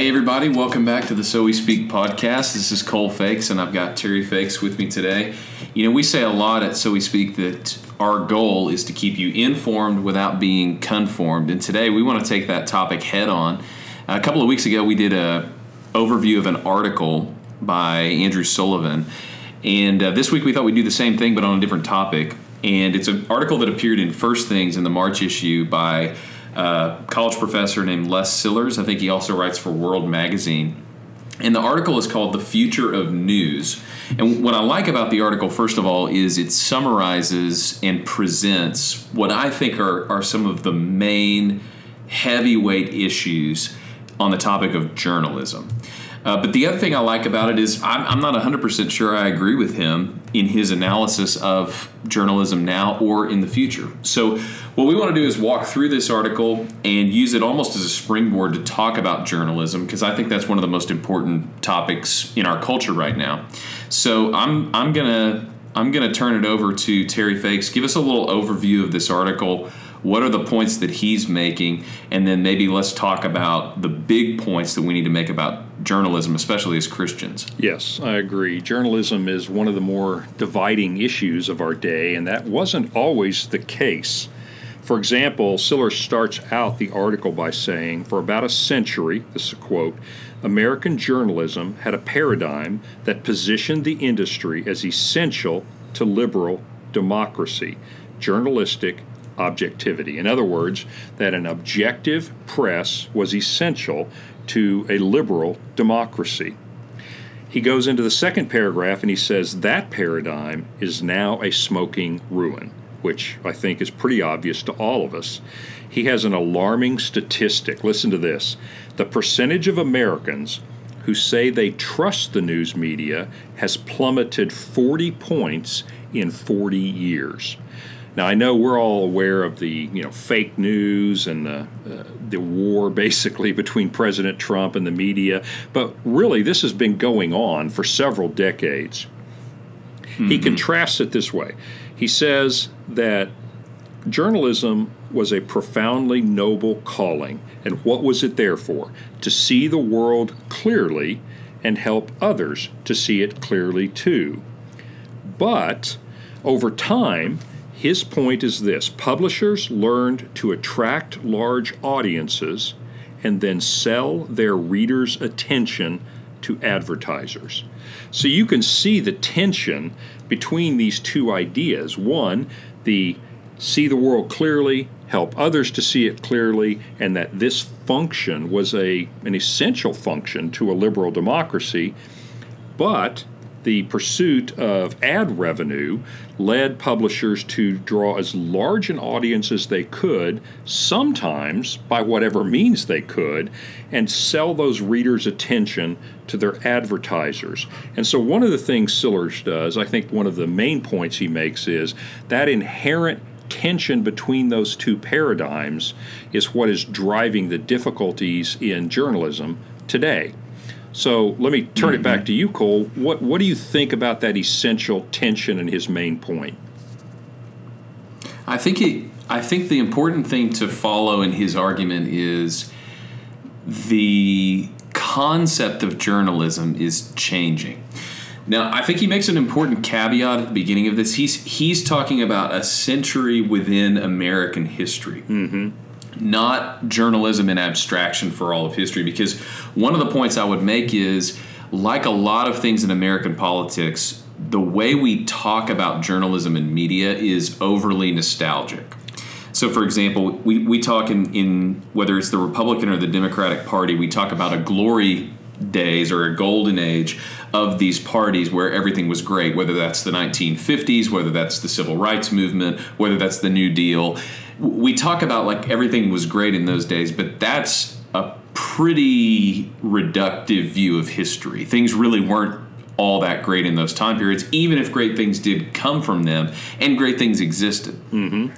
Hey, everybody, welcome back to the So We Speak podcast. This is Cole Fakes, and I've got Terry Fakes with me today. You know, we say a lot at So We Speak that our goal is to keep you informed without being conformed, and today we want to take that topic head on. A couple of weeks ago, we did a overview of an article by Andrew Sullivan, and uh, this week we thought we'd do the same thing but on a different topic. And it's an article that appeared in First Things in the March issue by a college professor named Les Sillars. I think he also writes for World Magazine. And the article is called The Future of News. And what I like about the article, first of all, is it summarizes and presents what I think are, are some of the main heavyweight issues on the topic of journalism. Uh, but the other thing I like about it is I'm, I'm not 100% sure I agree with him in his analysis of journalism now or in the future. So, what we want to do is walk through this article and use it almost as a springboard to talk about journalism because I think that's one of the most important topics in our culture right now. So, I'm, I'm going to I'm going to turn it over to Terry Fakes. Give us a little overview of this article what are the points that he's making? And then maybe let's talk about the big points that we need to make about journalism especially as christians. Yes i agree. Journalism is one of the more dividing issues of our day and that wasn't always the case. For example Sillars starts out the article by saying for about a century this is a quote american journalism had a paradigm that positioned the industry as essential to liberal democracy journalistic objectivity. In other words, that an objective press was essential to a liberal democracy. He goes into the second paragraph and he says that paradigm is now a smoking ruin, which I think is pretty obvious to all of us. He has an alarming statistic. Listen to this the percentage of Americans who say they trust the news media has plummeted 40 points in 40 years. Now I know we're all aware of the you know fake news and the uh, the war basically between President Trump and the media, but really this has been going on for several decades. Mm-hmm. He contrasts it this way. He says that journalism was a profoundly noble calling, and what was it there for? To see the world clearly and help others to see it clearly too. But over time, his point is this publishers learned to attract large audiences and then sell their readers' attention to advertisers. So you can see the tension between these two ideas. One, the see the world clearly, help others to see it clearly, and that this function was a, an essential function to a liberal democracy. But the pursuit of ad revenue led publishers to draw as large an audience as they could, sometimes by whatever means they could, and sell those readers' attention to their advertisers. And so, one of the things Sillars does, I think one of the main points he makes is that inherent tension between those two paradigms is what is driving the difficulties in journalism today. So let me turn mm-hmm. it back mm-hmm. to you, Cole. What what do you think about that essential tension and his main point? I think I think the important thing to follow in his argument is the concept of journalism is changing. Now, I think he makes an important caveat at the beginning of this. He's he's talking about a century within American history. Mm-hmm not journalism in abstraction for all of history. Because one of the points I would make is like a lot of things in American politics, the way we talk about journalism and media is overly nostalgic. So, for example, we, we talk in, in whether it's the Republican or the Democratic Party, we talk about a glory days or a golden age of these parties where everything was great, whether that's the 1950s, whether that's the civil rights movement, whether that's the New Deal we talk about like everything was great in those days, but that's a pretty reductive view of history. Things really weren't all that great in those time periods, even if great things did come from them and great things existed. Mm-hmm.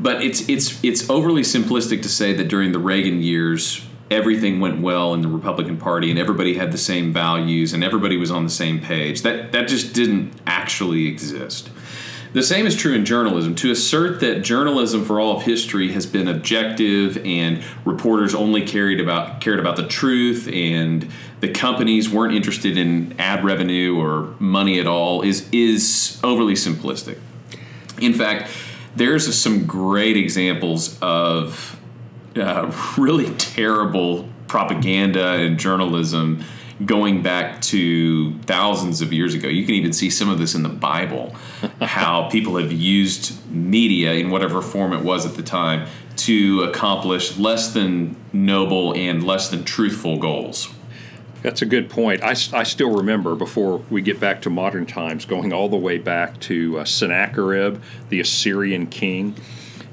But it's it's it's overly simplistic to say that during the Reagan years everything went well in the Republican Party and everybody had the same values and everybody was on the same page. That that just didn't actually exist The same is true in journalism. To assert that journalism for all of history has been objective and reporters only cared about cared about the truth and the companies weren't interested in ad revenue or money at all is is overly simplistic. In fact, there's some great examples of uh, really terrible propaganda and journalism going back to thousands of years ago. You can even see some of this in the Bible, how people have used media in whatever form it was at the time to accomplish less than noble and less than truthful goals. That's a good point. I, I still remember before we get back to modern times, going all the way back to uh, Sennacherib, the Assyrian king.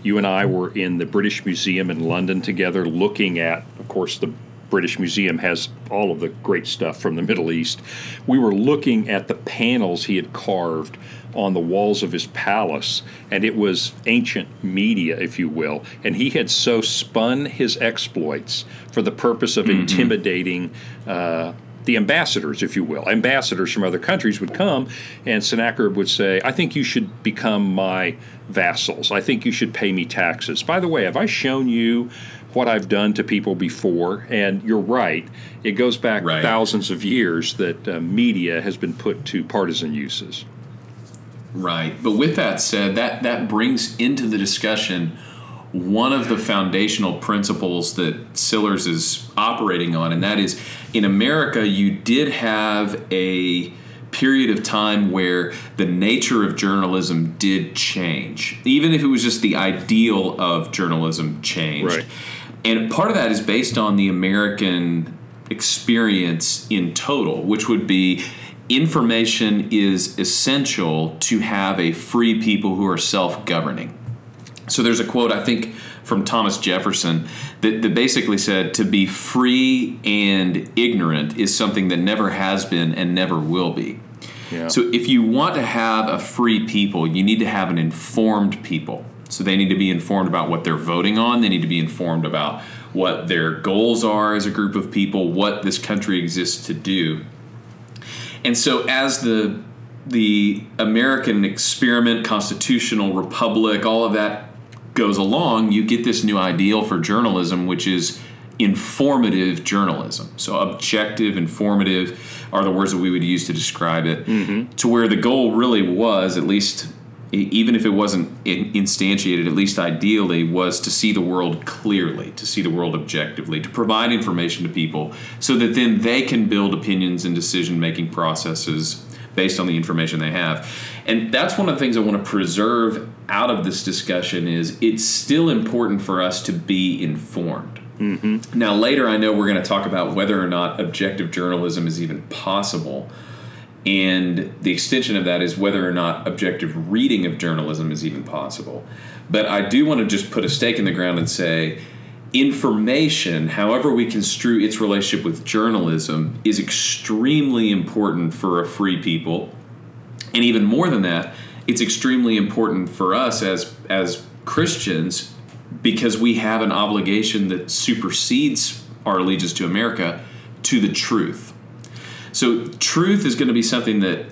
You and I were in the British Museum in London together looking at, of course, the British Museum has all of the great stuff from the Middle East. We were looking at the panels he had carved on the walls of his palace, and it was ancient media, if you will. And he had so spun his exploits for the purpose of mm-hmm. intimidating. Uh, the ambassadors, if you will, ambassadors from other countries would come, and Sennacherib would say, I think you should become my vassals. I think you should pay me taxes. By the way, have I shown you what I've done to people before. And you're right, it goes back right. thousands of years that uh, media has been put to partisan uses. Right. But with that said, that, that brings into the discussion one of the foundational principles that Sillars is operating on, and that is in America, you did have a period of time where the nature of journalism did change, even if it was just the ideal of journalism changed. Right. And part of that is based on the American experience in total, which would be information is essential to have a free people who are self governing. So there's a quote, I think, from Thomas Jefferson that, that basically said to be free and ignorant is something that never has been and never will be. Yeah. So if you want to have a free people, you need to have an informed people. So they need to be informed about what they're voting on. They need to be informed about what their goals are as a group of people, what this country exists to do. And so as the the American experiment, constitutional republic, all of that goes along, you get this new ideal for journalism, which is informative journalism. So objective, informative are the words that we would use to describe it. Mm-hmm. To where the goal really was, at least even if it wasn't instantiated, at least ideally, was to see the world clearly, to see the world objectively, to provide information to people so that then they can build opinions and decision making processes based on the information they have. And that's one of the things I want to preserve out of this discussion is it's still important for us to be informed. Mm-hmm. Now later I know we're going to talk about whether or not objective journalism is even possible and the extension of that is whether or not objective reading of journalism is even possible. But I do want to just put a stake in the ground and say information, however we construe its relationship with journalism, is extremely important for a free people. And even more than that, it's extremely important for us as, as Christians because we have an obligation that supersedes our allegiance to America to the truth so truth is going to be something that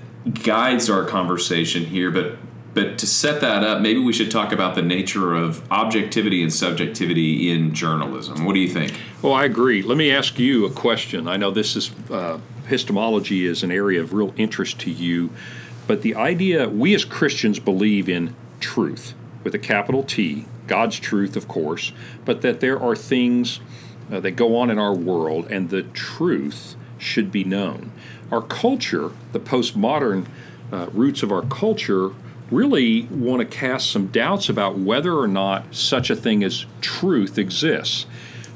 guides our conversation here, but but to set that up, maybe we should talk about the nature of objectivity and subjectivity in journalism. What do you think? Well, I agree. Let me ask you a question. I know this is uh, epistemology is an area of real interest to you, but the idea we as Christians believe in truth with a capital T, God's truth, of course, but that there are things uh, that go on in our world, and the truth should be known. Our culture, the postmodern uh, roots of our culture, really want to cast some doubts about whether or not such a thing as truth exists.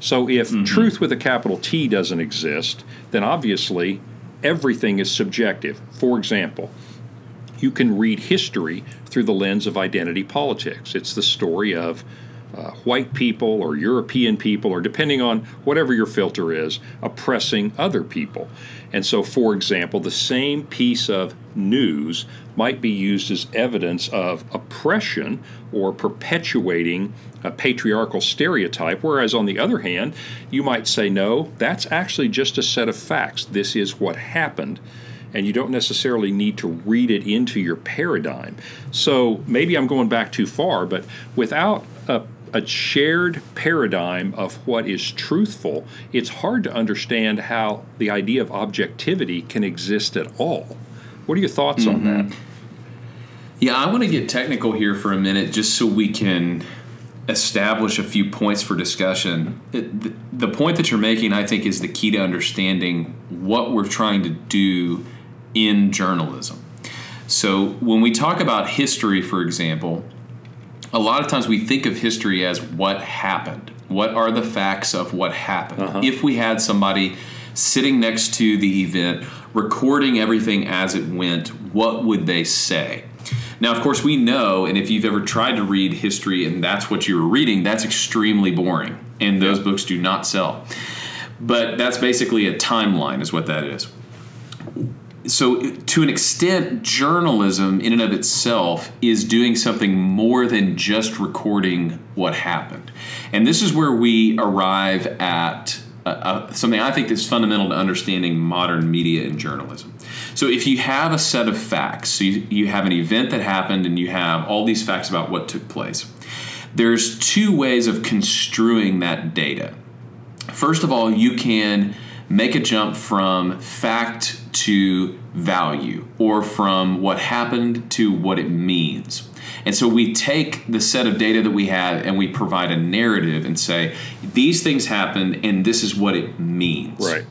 So, if mm-hmm. truth with a capital T doesn't exist, then obviously everything is subjective. For example, you can read history through the lens of identity politics. It's the story of uh, white people or European people, or depending on whatever your filter is, oppressing other people. And so, for example, the same piece of news might be used as evidence of oppression or perpetuating a patriarchal stereotype, whereas on the other hand, you might say, no, that's actually just a set of facts. This is what happened. and you don't necessarily need to read it into your paradigm. So maybe I'm going back too far, but without a, a shared paradigm of what is truthful, it's hard to understand how the idea of objectivity can exist at all. What are your thoughts mm-hmm. on that? Yeah, I want to get technical here for a minute just so we can establish a few points for discussion. It, the, the point that you're making, I think, is the key to understanding what we're trying to do in journalism. So, when we talk about history, for example, a lot of times we think of history as what happened. What are the facts of what happened? Uh-huh. If we had somebody sitting next to the event, recording everything as it went, what would they say? Now, of course, we know, and if you've ever tried to read history and that's what you were reading, that's extremely boring, and those books do not sell. But that's basically a timeline, is what that is. So, to an extent, journalism in and of itself is doing something more than just recording what happened. And this is where we arrive at uh, uh, something I think is fundamental to understanding modern media and journalism. So if you have a set of facts, so you, you have an event that happened and you have all these facts about what took place, there's two ways of construing that data. First of all, you can make a jump from fact to value or from what happened to what it means. And so we take the set of data that we have and we provide a narrative and say, these things happened and this is what it means. Right.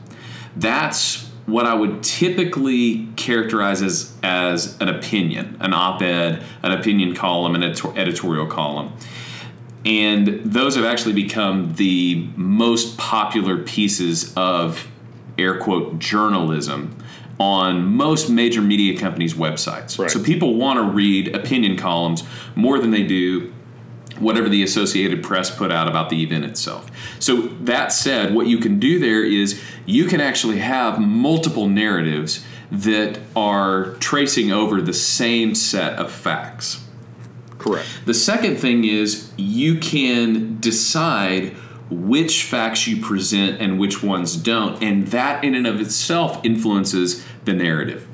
That's what I would typically characterize as, as an opinion, an op ed, an opinion column, an editorial column. And those have actually become the most popular pieces of air quote journalism on most major media companies' websites. Right. So people want to read opinion columns more than they do whatever the Associated Press put out about the event itself. So, that said, what you can do there is you can actually have multiple narratives that are tracing over the same set of facts. Correct. The second thing is you can decide which facts you present and which ones don't, and that in and of itself influences the narrative.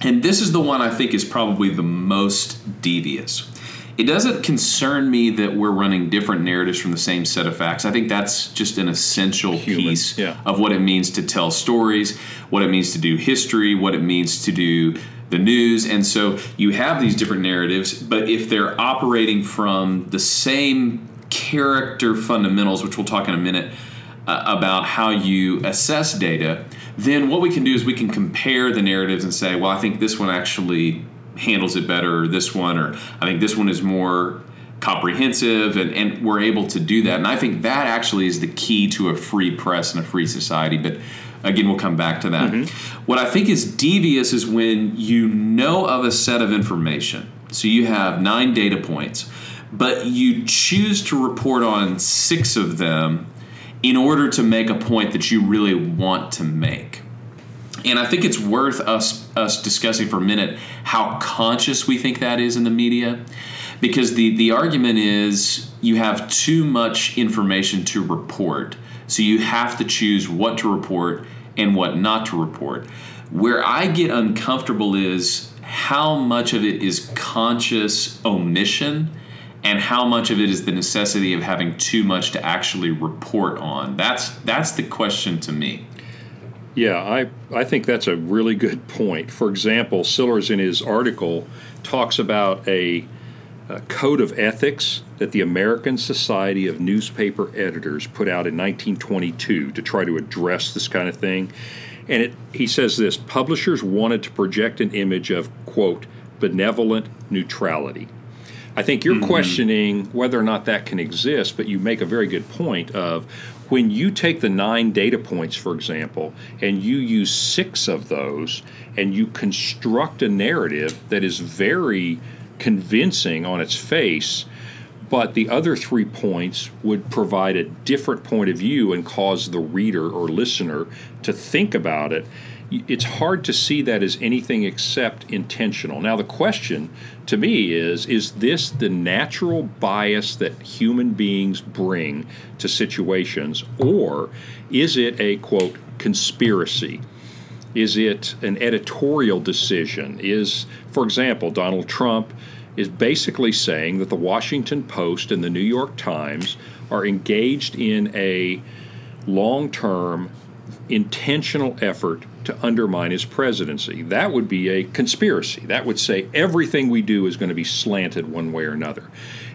And this is the one I think is probably the most devious. It doesn't concern me that we're running different narratives from the same set of facts. I think that's just an essential Human, piece yeah. of what it means to tell stories, what it means to do history, what it means to do the news. And so you have these different narratives, but if they're operating from the same character fundamentals, which we'll talk in a minute uh, about how you assess data, then what we can do is we can compare the narratives and say, well, I think this one actually handles it better, or this one, or I think this one is more comprehensive, and, and we're able to do that. And I think that actually is the key to a free press and a free society. But again, we'll come back to that. Mm-hmm. What I think is devious is when you know of a set of information. So you have nine data points, but you choose to report on six of them in order to make a point that you really want to make. And I think it's worth us us discussing for a minute how conscious we think that is in the media. Because the, the argument is you have too much information to report. So you have to choose what to report and what not to report. Where I get uncomfortable is how much of it is conscious omission and how much of it is the necessity of having too much to actually report on. That's that's the question to me. Yeah, I, I think that's a really good point. For example, Sillars in his article talks about a, a, code of ethics that the American Society of Newspaper Editors put out in 1922 to try to address this kind of thing. And it, he says this publishers wanted to project an image of, quote, benevolent neutrality. I think you're mm-hmm. questioning whether or not that can exist, but you make a very good point of when you take the nine data points, for example, and you use six of those and you construct a narrative that is very convincing on its face, but the other three points would provide a different point of view and cause the reader or listener to think about it it's hard to see that as anything except intentional. Now, the question to me is is this the natural bias that human beings bring to situations, or is it a quote conspiracy? Is it an editorial decision? Is, for example, Donald Trump is basically saying that the Washington Post and the New York Times are engaged in a long term, intentional effort to undermine his presidency. That would be a conspiracy. That would say everything we do is going to be slanted one way or another.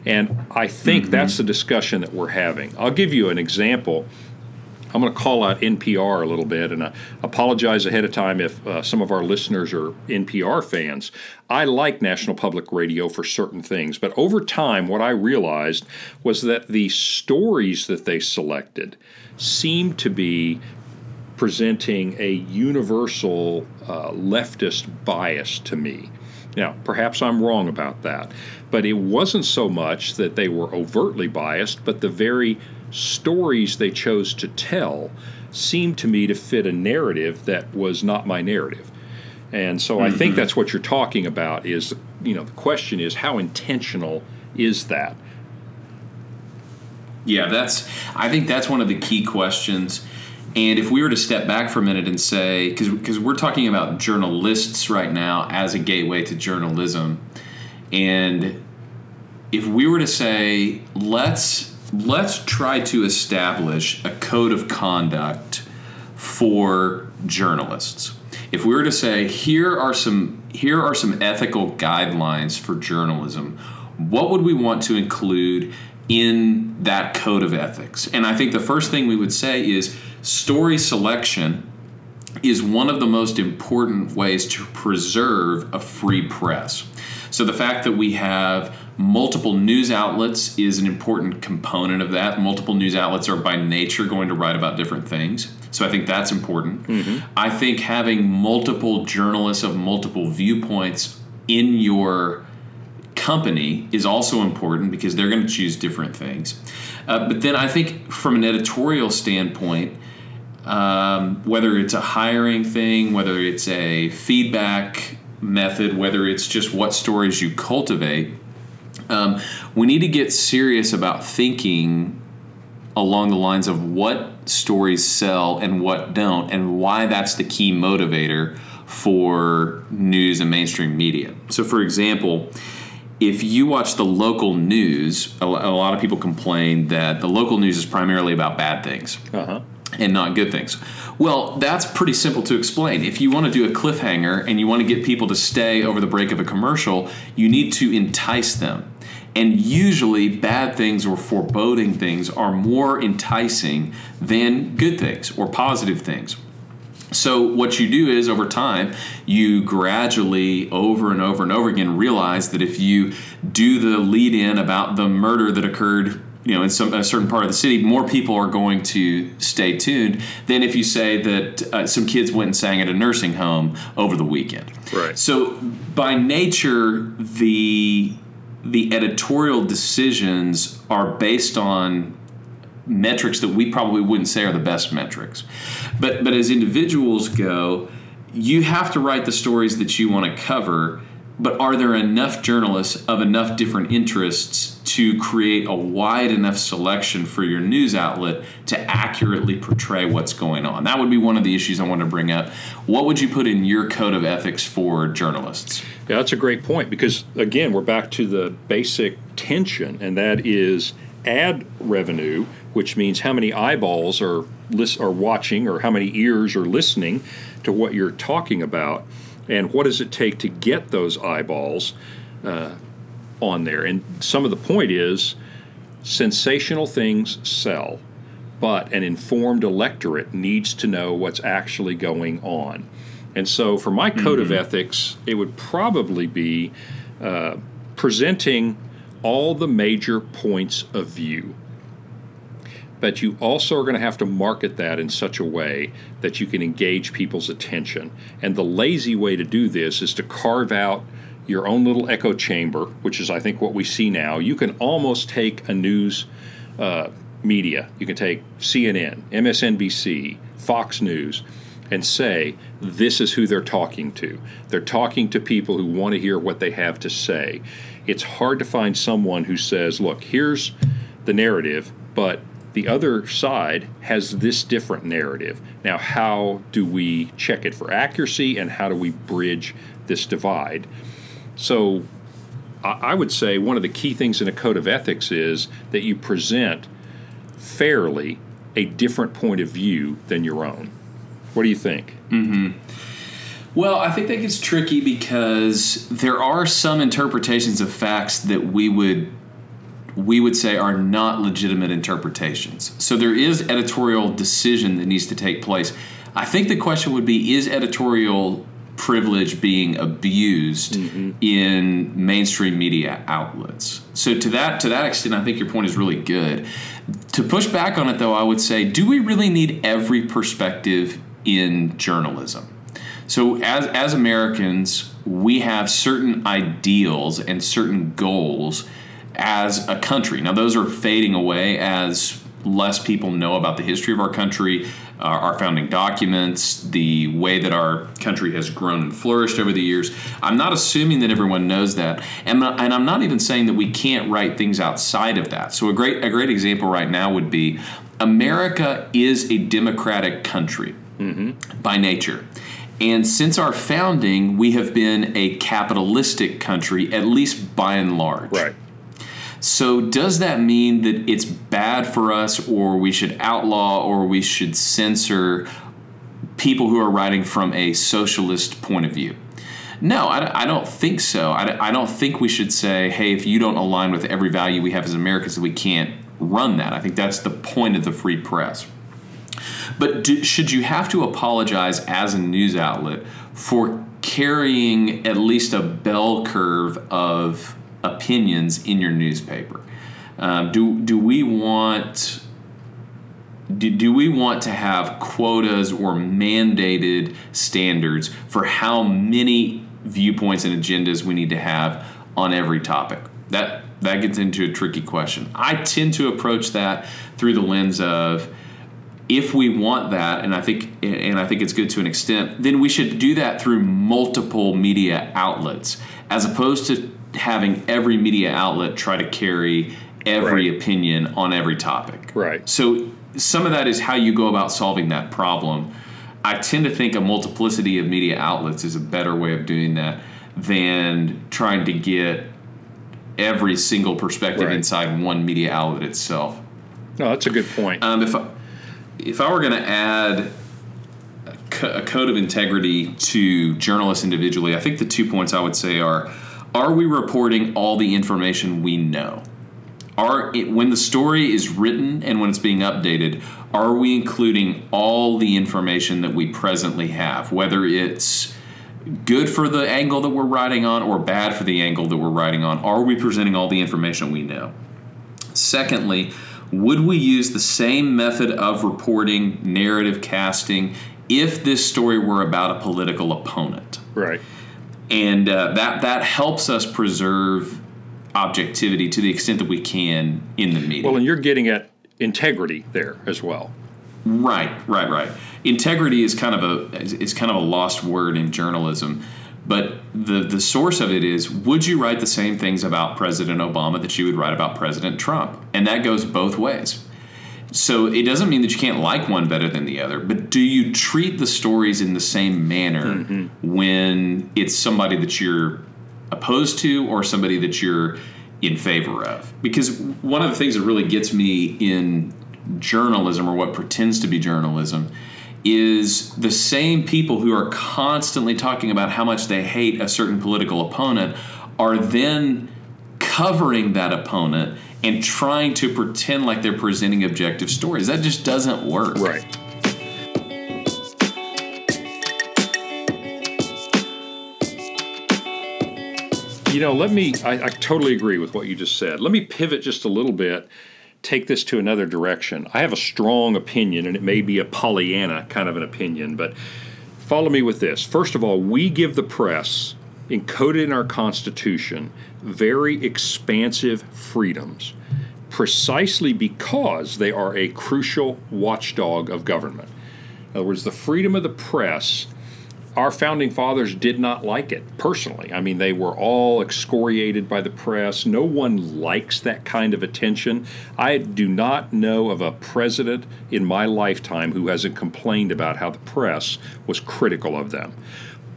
And I think mm-hmm. that's the discussion that we're having. I'll give you an example. I'm going to call out NPR a little bit and I apologize ahead of time if uh, some of our listeners are NPR fans. I like National Public Radio for certain things, but over time, what I realized was that the stories that they selected seemed to be presenting a universal uh, leftist bias to me. Now, perhaps I'm wrong about that, but it wasn't so much that they were overtly biased, but the very stories they chose to tell seemed to me to fit a narrative that was not my narrative. And so mm-hmm. I think mm-hmm. that's what you're talking about is, you know, the question is how intentional is that? Yeah, that's I think that's one of the key questions and if we were to step back for a minute and say, because we're talking about journalists right now as a gateway to journalism, and if we were to say, let's let's try to establish a code of conduct for journalists. If we were to say, here are some here are some ethical guidelines for journalism, what would we want to include in that code of ethics? And I think the first thing we would say is story selection is one of the most important ways to preserve a free press. So the fact that we have multiple news outlets is an important component of that. Multiple news outlets are by nature going to write about different things. So I think that's important. Mm-hmm. I think having multiple journalists of multiple viewpoints in your company is also important because they're going to choose different things. Uh, but then I think from an editorial standpoint, um, whether it's a hiring thing, whether it's a feedback method, whether it's just what stories you cultivate, um, we need to get serious about thinking along the lines of what stories sell and what don't, and why that's the key motivator for news and mainstream media. So, for example, if you watch the local news, a lot of people complain that the local news is primarily about bad things. Uh-huh and not good things. Well, that's pretty simple to explain. If you want to do a cliffhanger and you want to get people to stay over the break of a commercial, you need to entice them. And usually, bad things or foreboding things are more enticing than good things or positive things. So, what you do is over time, you gradually, over and over and over again, realize that if you do the lead in about the murder that occurred you know in some a certain part of the city, more people are going to stay tuned than if you say that uh, some kids went and sang at a nursing home over the weekend. Right. So by nature, the the editorial decisions are based on metrics that we probably wouldn't say are the best metrics. But but as individuals go, you have to write the stories that you want to cover but are there enough journalists of enough different interests to create a wide enough selection for your news outlet to accurately portray what's going on? That would be one of the issues I want to bring up. What would you put in your code of ethics for journalists? Yeah, that's a great point because, again, we're back to the basic tension, and that is ad revenue, which means how many eyeballs are, are watching or how many ears are listening to what you're talking about and what does it take to get those eyeballs uh, on there? And some of the point is sensational things sell, but an informed electorate needs to know what's actually going on. And so, for my code mm-hmm. of ethics, it would probably be uh, presenting all the major points of view but you also are going to have to market that in such a way that you can engage people's attention. And the lazy way to do this is to carve out your own little echo chamber, which is, I think, what we see now. You can almost take a news uh, media, you can take CNN, MSNBC, Fox News, and say, this is who they're talking to. They're talking to people who want to hear what they have to say. It's hard to find someone who says, look, here's the narrative, but the other side has this different narrative. Now, how do we check it for accuracy and how do we bridge this divide? So, I would say one of the key things in a code of ethics is that you present fairly a different point of view than your own. What do you think? Mm-hmm. Well, I think that gets tricky because there are some interpretations of facts that we would we would say are not legitimate interpretations. So there is editorial decision that needs to take place. I think the question would be is editorial privilege being abused mm-hmm. in mainstream media outlets. So to that to that extent I think your point is really good. To push back on it though, I would say do we really need every perspective in journalism? So as as Americans, we have certain ideals and certain goals as a country. Now those are fading away as less people know about the history of our country, uh, our founding documents, the way that our country has grown and flourished over the years. I'm not assuming that everyone knows that, and, and I'm not even saying that we can't write things outside of that. So a great a great example right now would be America is a democratic country mm-hmm. by nature. And since our founding, we have been a capitalistic country, at least by and large. Right. So, does that mean that it's bad for us, or we should outlaw, or we should censor people who are writing from a socialist point of view? No, I, I don't think so. I, I don't think we should say, hey, if you don't align with every value we have as Americans, we can't run that. I think that's the point of the free press. But do, should you have to apologize as a news outlet for carrying at least a bell curve of opinions in your newspaper? Um, do do we want do, do we want to have quotas or mandated standards for how many viewpoints and agendas we need to have on every topic? That that gets into a tricky question. I tend to approach that through the lens of if we want that, and I think and I think it's good to an extent, then we should do that through multiple media outlets, as opposed to having every media outlet try to carry every right. opinion on every topic. Right. So some of that is how you go about solving that problem. I tend to think a multiplicity of media outlets is a better way of doing that than trying to get every single perspective right. inside one media outlet itself. No, that's a good point. Um, if I, if I were going to add a code of integrity to journalists individually, I think the two points I would say are are we reporting all the information we know? Are when the story is written and when it's being updated, are we including all the information that we presently have, whether it's good for the angle that we're writing on or bad for the angle that we're writing on? Are we presenting all the information we know? Secondly, would we use the same method of reporting, narrative casting, if this story were about a political opponent? Right. And uh, that that helps us preserve objectivity to the extent that we can in the media. Well, and you're getting at integrity there as well. Right, right, right. Integrity is kind of a is kind of a lost word in journalism. But the, the source of it is would you write the same things about President Obama that you would write about President Trump? And that goes both ways. So it doesn't mean that you can't like one better than the other, but do you treat the stories in the same manner mm-hmm. when it's somebody that you're opposed to or somebody that you're in favor of? Because one of the things that really gets me in journalism or what pretends to be journalism is the same people who are constantly talking about how much they hate a certain political opponent are then covering that opponent and trying to pretend like they're presenting objective stories. That just doesn't work. Right. You know, let me, I, I, totally agree with what you just said. Let me pivot just a little bit take this to another direction. I have a strong opinion, and it may be a Pollyanna kind of an opinion, but follow me with this. First of all, we give the press, encoded in our Constitution, very expansive freedoms precisely because they are a crucial watchdog of government. In other words, the freedom of the press our founding fathers did not like it personally. I mean, they were all excoriated by the press. No one likes that kind of attention. I do not know of a president in my lifetime who hasn't complained about how the press was critical of them.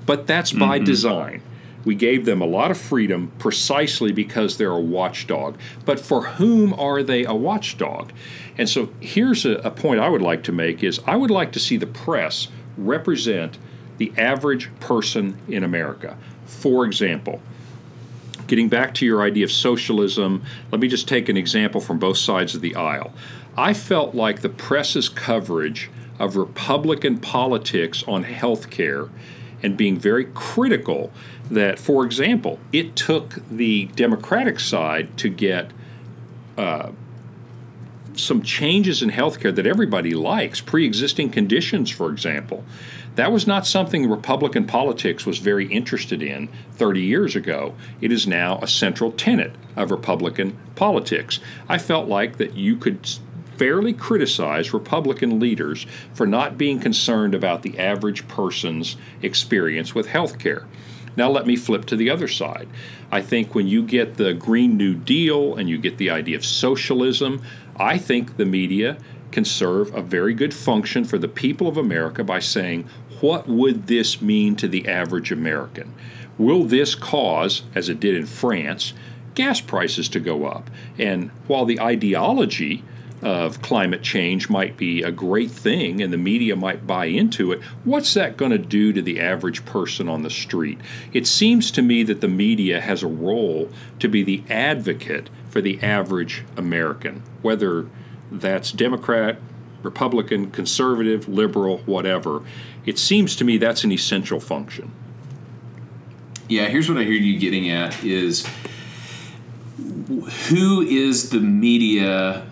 But that's by mm-hmm. design. We gave them a lot of freedom precisely because they're a watchdog. But for whom are they a watchdog? And so here's a, a point I would like to make is I would like to see the press represent the average person in America. For example, getting back to your idea of socialism, let me just take an example from both sides of the aisle. I felt like the press's coverage of Republican politics on health care and being very critical that, for example, it took the Democratic side to get uh, some changes in healthcare that everybody likes, pre existing conditions, for example. That was not something Republican politics was very interested in 30 years ago. It is now a central tenet of Republican politics. I felt like that you could fairly criticize Republican leaders for not being concerned about the average person's experience with health care. Now, let me flip to the other side. I think when you get the Green New Deal and you get the idea of socialism, I think the media can serve a very good function for the people of America by saying, what would this mean to the average American? Will this cause, as it did in France, gas prices to go up? And while the ideology of climate change might be a great thing and the media might buy into it, what's that going to do to the average person on the street? It seems to me that the media has a role to be the advocate for the average American, whether that's Democrat, Republican, conservative, liberal, whatever. It seems to me that's an essential function. Yeah, here's what I hear you getting at is who is the media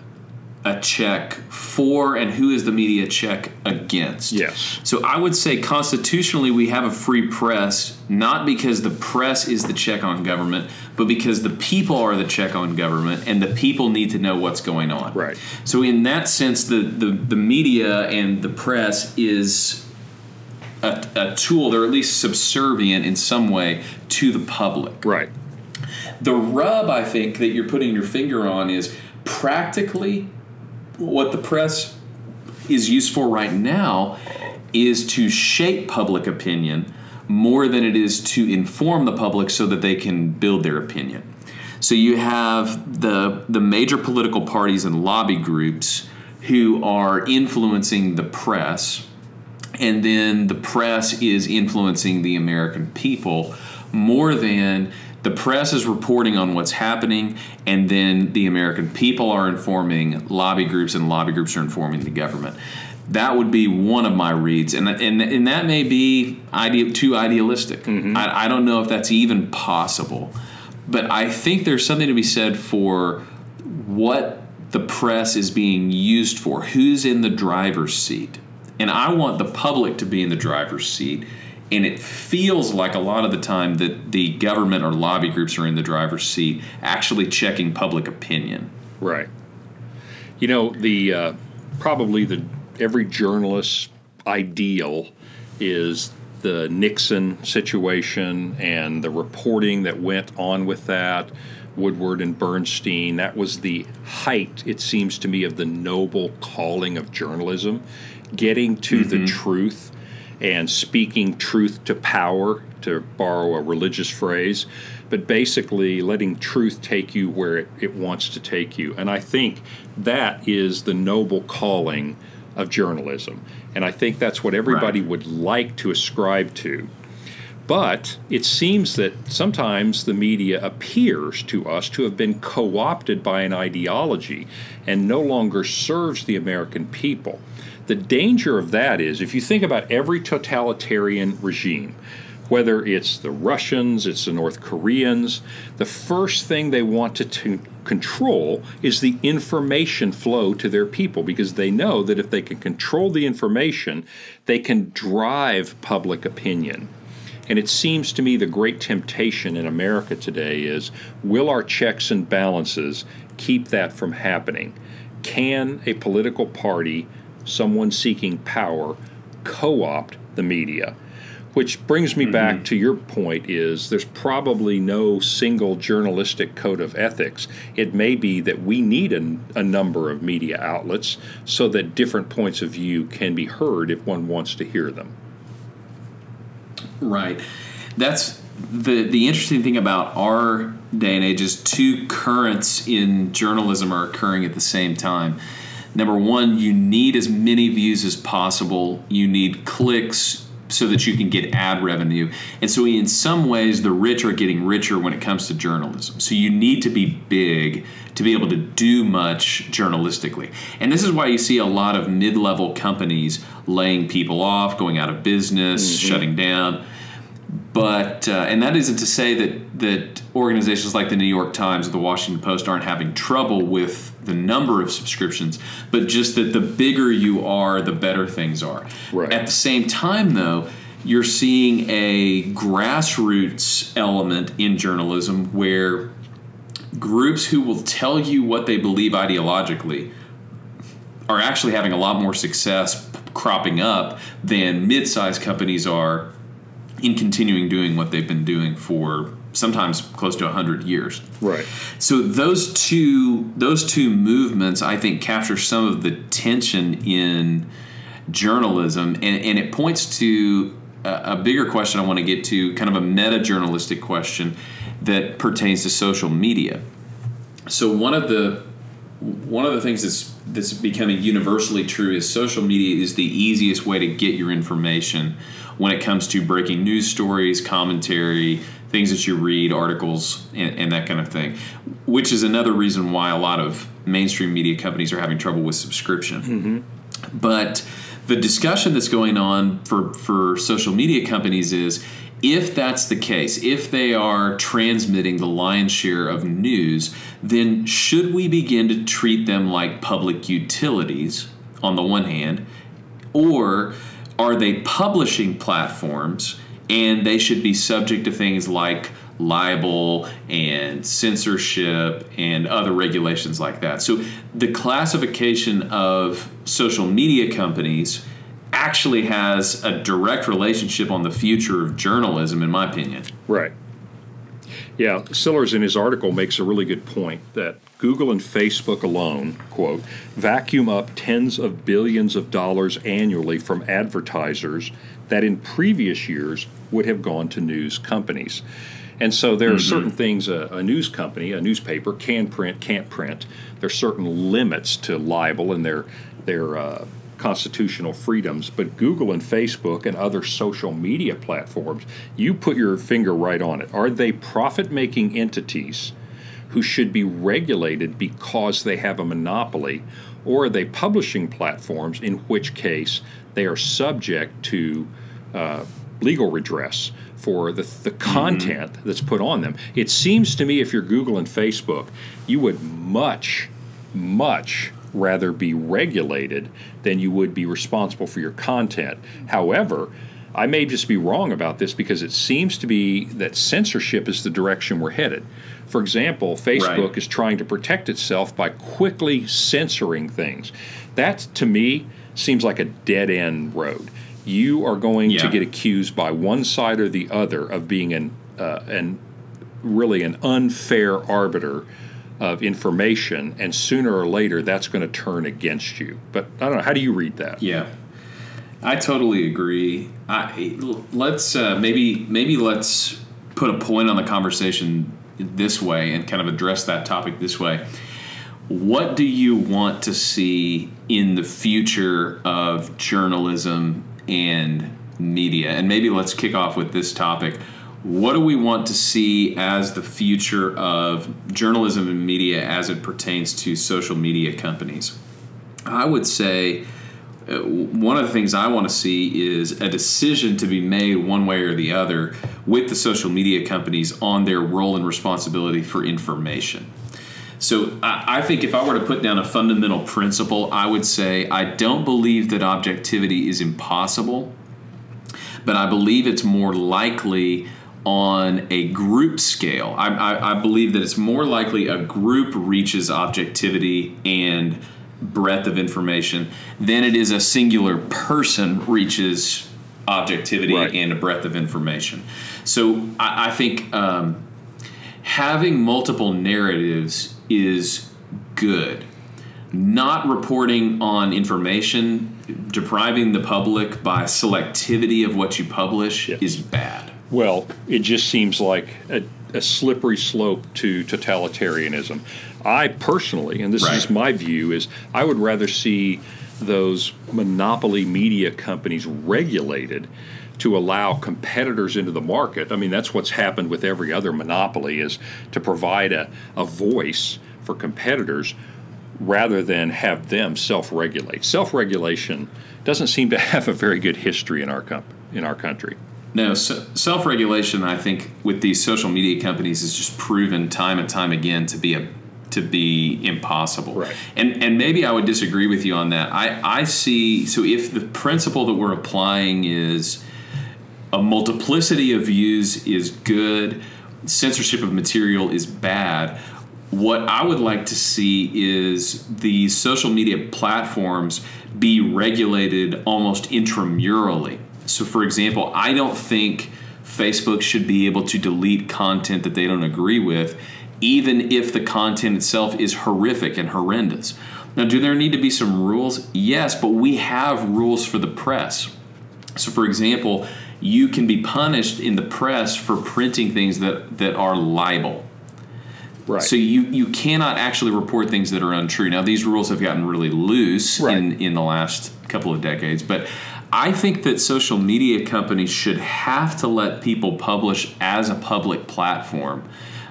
a check for and who is the media check against. Yes. So I would say constitutionally we have a free press not because the press is the check on government, but because the people are the check on government and the people need to know what's going on. Right. So in that sense the the, the media and the press is a, a tool, they're at least subservient in some way to the public. Right. The rub I think that you're putting your finger on is practically what the press is used for right now is to shape public opinion more than it is to inform the public so that they can build their opinion. So you have the the major political parties and lobby groups who are influencing the press and then the press is influencing the American people more than the press is reporting on what's happening, and then the American people are informing lobby groups, and lobby groups are informing the government. That would be one of my reads, and and, and that may be ide- too idealistic. Mm-hmm. I, I don't know if that's even possible, but I think there's something to be said for what the press is being used for. Who's in the driver's seat? And I want the public to be in the driver's seat and it feels like a lot of the time that the government or lobby groups are in the driver's seat actually checking public opinion. Right. You know the uh, probably the every journalist's ideal is the Nixon situation and the reporting that went on with that Woodward and Bernstein. That was the height it seems to me of the noble calling of journalism. Getting to mm-hmm. the truth and speaking truth to power, to borrow a religious phrase, but basically letting truth take you where it, it wants to take you. And I think that is the noble calling of journalism. And I think that's what everybody right. would like to ascribe to. But it seems that sometimes the media appears to us to have been co opted by an ideology and no longer serves the American people. The danger of that is if you think about every totalitarian regime, whether it's the Russians, it's the North Koreans, the first thing they want to control is the information flow to their people because they know that if they can control the information, they can drive public opinion. And it seems to me the great temptation in America today is will our checks and balances keep that from happening? Can a political party someone seeking power co opt the media? Which brings me mm-hmm. back to your point is there's probably no single journalistic code of ethics. It may be that we need a, a number of media outlets so that different points of view can be heard if one wants to hear them. Right. That's the the interesting thing about our day and age is two currents in journalism are occurring at the same time. Number one, you need as many views as possible. You need clicks so that you can get ad revenue. And so, in some ways, the rich are getting richer when it comes to journalism. So, you need to be big to be able to do much journalistically. And this is why you see a lot of mid level companies laying people off, going out of business, mm-hmm. shutting down but uh, and that isn't to say that that organizations like the New York Times or the Washington Post aren't having trouble with the number of subscriptions, but just that the bigger you are, the better things are. Right. At the same time, though, you're seeing a grassroots element in journalism where groups who will tell you what they believe ideologically are actually having a lot more success cropping up than mid-sized companies are in continuing doing what they've been doing for sometimes close to 100 years. Right. So those two those two movements i think capture some of the tension in journalism. And, and it points to a, a bigger question i want to get to kind of a meta journalistic question that pertains to social media. So one of the one of the things that's that's becoming universally true is social media is the easiest way to get your information when it comes to breaking news stories, commentary, things that you read, articles, and, and, that kind of thing, which is another reason why a lot of mainstream media companies are having trouble with subscription. Mm-hmm. But the discussion that's going on for, for social media companies is if that's the case, if they are transmitting the lion's share of news, then should we begin to treat them like public utilities on the one hand, or are they publishing platforms and they should be subject to things like libel and censorship and other regulations like that. So the classification of social media companies actually has a direct relationship on the future of journalism in my opinion. Right. Yeah, Sillars in his article makes a really good point that Google and Facebook alone, quote, vacuum up tens of billions of dollars annually from advertisers that in previous years would have gone to news companies. And so there are mm-hmm. certain things a, a, news company, a newspaper, can print, can't print. There are certain limits to libel and their their uh, constitutional freedoms, but Google and Facebook and other social media platforms, you put your finger right on it. Are they profit making entities who should be regulated because they have a monopoly? Or are they publishing platforms in which case they are subject to uh, legal redress for the, the mm-hmm. content mm-hmm. that's put on them? It seems to me if you're Google and Facebook, you would much, much rather be regulated than you would be responsible for your content. However, I may just be wrong about this because it seems to be that censorship is the direction we're headed. For example, Facebook right. is trying to protect itself by quickly censoring things. That, to me, seems like a dead end road. You are going yeah. to get accused by one side or the other of being an, uh, an really an unfair arbiter of information, and sooner or later that's going to turn against you. But I don't know. How do you read that? Yeah, I totally agree. I, let's uh, maybe maybe let's put a point on the conversation this way and kind of address that topic this way. What do you want to see in the future of journalism and media? And maybe let's kick off with this topic what do we want to see as the future of journalism and media as it pertains to social media companies? I would say uh, one of the things I want to see is a decision to be made one way or the other with the social media companies on their role and responsibility for information. So I, I think if I were to put down a fundamental principle, I would say I don't believe that objectivity is impossible, but I believe it's more likely on a group scale. I, I, I, believe that it's more likely a group reaches objectivity and breadth of information than it is a singular person reaches objectivity Right. and a breadth of information. So I, I think um, having multiple narratives is good. Not reporting on information, depriving the public by selectivity of what you publish Yes. is bad. Well, it just seems like a, a slippery slope to totalitarianism. I personally, and this is my view, is I would rather see those monopoly media companies regulated to allow competitors into the market. I mean, that's what's happened with every other monopoly is to provide a, a voice for competitors rather than have them self-regulate. Self-regulation doesn't seem to have a very good history in our com- in our country. No, so self-regulation, I think, with these social media companies is just proven time and time again to be a to be impossible. Right. And and maybe I would disagree with you on that. I I see. So if the principle that we're applying is a multiplicity of views is good, censorship of material is bad. What I would like to see is the social media platforms be regulated almost intramurally. So, for example, I don't think Facebook should be able to delete content that they don't agree with, even if the content itself is horrific and horrendous. Now, do there need to be some rules? Yes, but we have rules for the press. So, for example, you can be punished in the press for printing things that, that are libel. Right. So you, you cannot actually report things that are untrue. Now these rules have gotten really loose Right. in, in the last couple of decades, but I think that social media companies should have to let people publish as a public platform.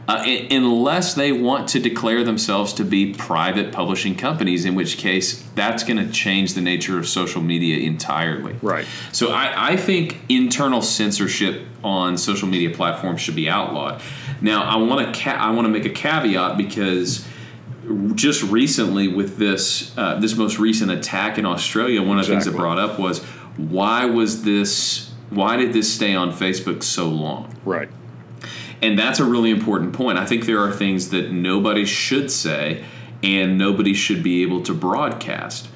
Uh, unless they want to declare themselves to be private publishing companies, in which case that's going to change the nature of social media entirely. Right. So I, I think internal censorship on social media platforms should be outlawed. Now I want to ca- I want to make a caveat because just recently with this uh, this most recent attack in Australia, one of the things that brought up was why was this why did this stay on Facebook so long? Right. And that's a really important point. I think there are things that nobody should say and nobody should be able to broadcast.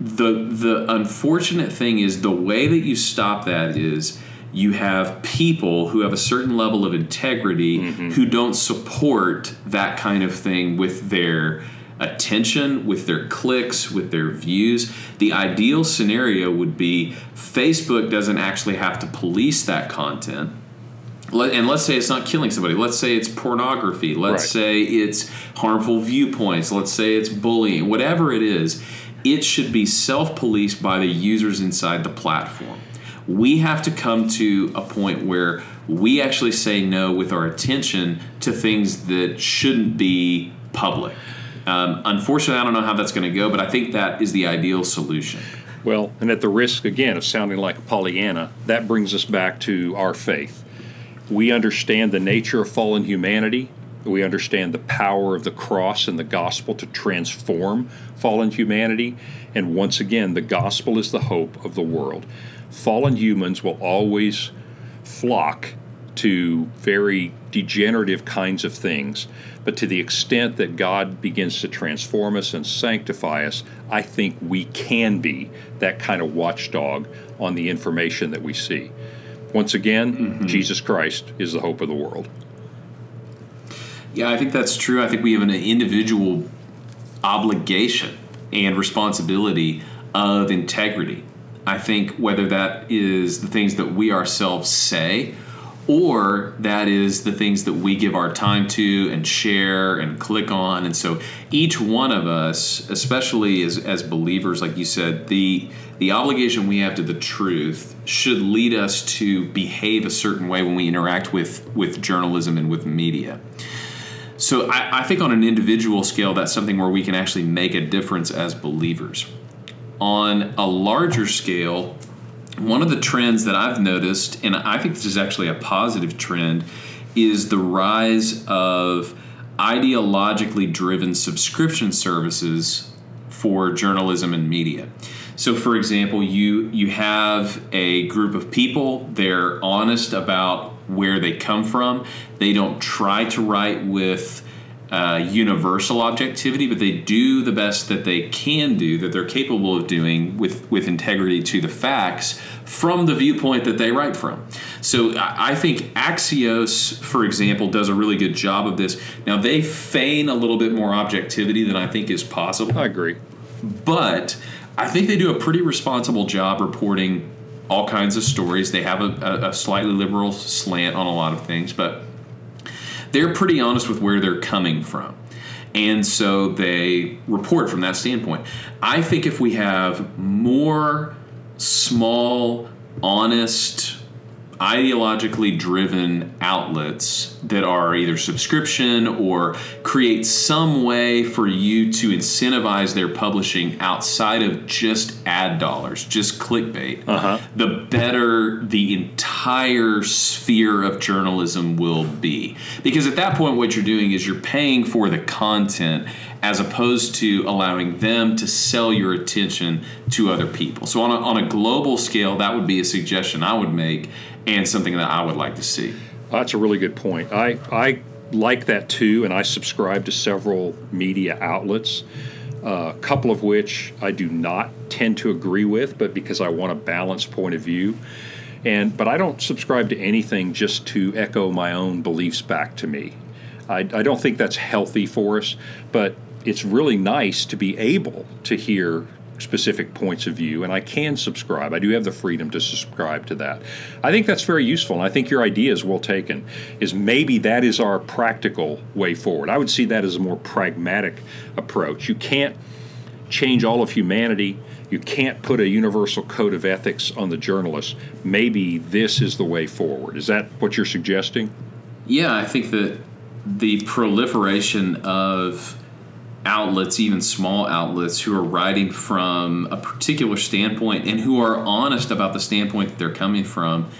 The the unfortunate thing is the way that you stop that is you have people who have a certain level of integrity mm-hmm. who don't support that kind of thing with their attention, with their clicks, with their views. The ideal scenario would be Facebook doesn't actually have to police that content and let's say it's not killing somebody. Let's say it's pornography. Let's Right. say it's harmful viewpoints. Let's say it's bullying. Whatever it is, it should be self policed by the users inside the platform. We have to come to a point where we actually say no with our attention to things that shouldn't be public. Um, unfortunately, I don't know how that's going to go, but I think that is the ideal solution. Well, and at the risk again of sounding like a Pollyanna, that brings us back to our faith. We understand the nature of fallen humanity. We understand the power of the cross and the gospel to transform fallen humanity. And once again, the gospel is the hope of the world. Fallen humans will always flock to very degenerative kinds of things. But to the extent that God begins to transform us and sanctify us, I think we can be that kind of watchdog on the information that we see. Once again, mm-hmm. Jesus Christ is the hope of the world. Yeah, I think that's true. I think we have an individual obligation and responsibility of integrity. I think whether that is the things that we ourselves say or that is the things that we give our time to and share and click on. And so each one of us, especially as, as believers, like you said, the the obligation we have to the truth should lead us to behave a certain way when we interact with, with journalism and with media. So I, I think on an individual scale, that's something where we can actually make a difference as believers. On a larger scale, one of the trends that I've noticed, and I think this is actually a positive trend, is the rise of ideologically driven subscription services for journalism and media. So, for example, you you have a group of people. They're honest about where they come from. They don't try to write with uh, universal objectivity, but they do the best that they can do, that they're capable of doing with, with integrity to the facts from the viewpoint that they write from. So I think Axios, for example, does a really good job of this. Now, they feign a little bit more objectivity than I think is possible. I agree. But I think they do a pretty responsible job reporting all kinds of stories. They have a, a, slightly liberal slant on a lot of things, but they're pretty honest with where they're coming from. And so they report from that standpoint. I think if we have more small, honest, ideologically driven outlets that are either subscription or create some way for you to incentivize their publishing outside of just ad dollars, just clickbait, uh-huh. the better the entire sphere of journalism will be. Because at that point, what you're doing is you're paying for the content as opposed to allowing them to sell your attention to other people. So, on a, on a global scale, that would be a suggestion I would make and something that I would like to see. That's a really good point. I, I like that too, and I subscribe to several media outlets. Uh, a couple of which I do not tend to agree with, but because I want a balanced point of view. And but I don't subscribe to anything just to echo my own beliefs back to me. I, I don't think that's healthy for us. But it's really nice to be able to hear specific points of view, and I can subscribe. I do have the freedom to subscribe to that. I think that's very useful, and I think your idea is well taken. Is maybe that is our practical way forward. I would see that as a more pragmatic approach. You can't change all of humanity. You can't put a universal code of ethics on the journalists. Maybe this is the way forward. Is that what you're suggesting? Yeah, I think that the proliferation of outlets, even small outlets, who are writing from a particular standpoint and who are honest about the standpoint that they're coming from,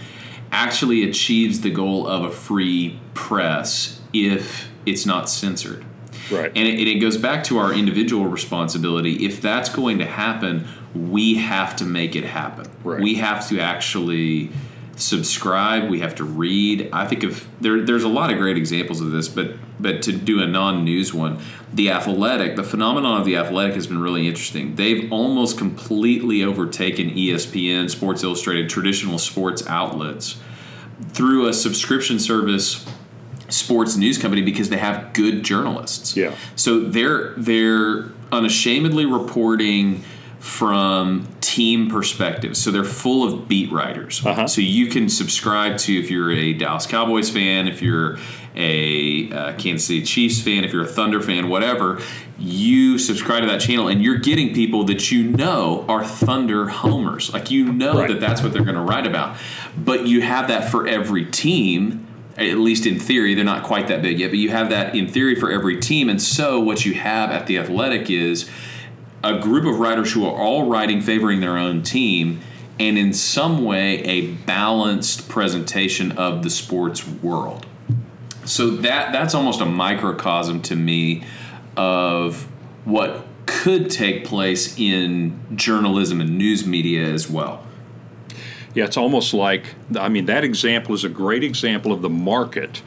actually achieves the goal of a free press if it's not censored. Right. And it, it goes back to our individual responsibility. If that's going to happen, we have to make it happen. Right. We have to actually subscribe. We have to read. I think of there. There's a lot of great examples of this, but but to do a non-news one, the Athletic, the phenomenon of the Athletic has been really interesting. They've almost completely overtaken ESPN, Sports Illustrated, traditional sports outlets through a subscription service sports news company because they have good journalists. Yeah. So they're they're unashamedly reporting from team perspectives. So they're full of beat writers. Uh-huh. So you can subscribe to if you're a Dallas Cowboys fan, if you're a uh, Kansas City Chiefs fan, if you're a Thunder fan, whatever, you subscribe to that channel and you're getting people that you know are Thunder homers. Like you know right. that that's what they're going to write about. But you have that for every team at least in theory, they're not quite that big yet, but you have that in theory for every team. And so, what you have at the Athletic is a group of writers who are all writing favoring their own team and in some way a balanced presentation of the sports world. So that that's almost a microcosm to me of what could take place in journalism and news media as well. Yeah, it's almost like I mean that example is a great example of the market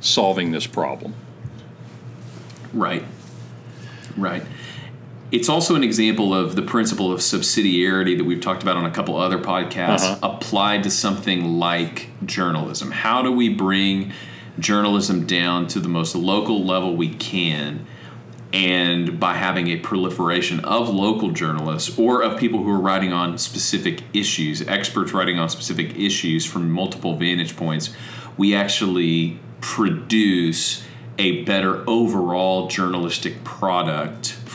solving this problem. Right. Right it's also an example of the principle of subsidiarity that we've talked about on a couple other podcasts uh-huh. applied to something like journalism. How do we bring journalism down to the most local level we can? And by having a proliferation of local journalists or of people who are writing on specific issues, experts writing on specific issues from multiple vantage points, we actually produce a better overall journalistic product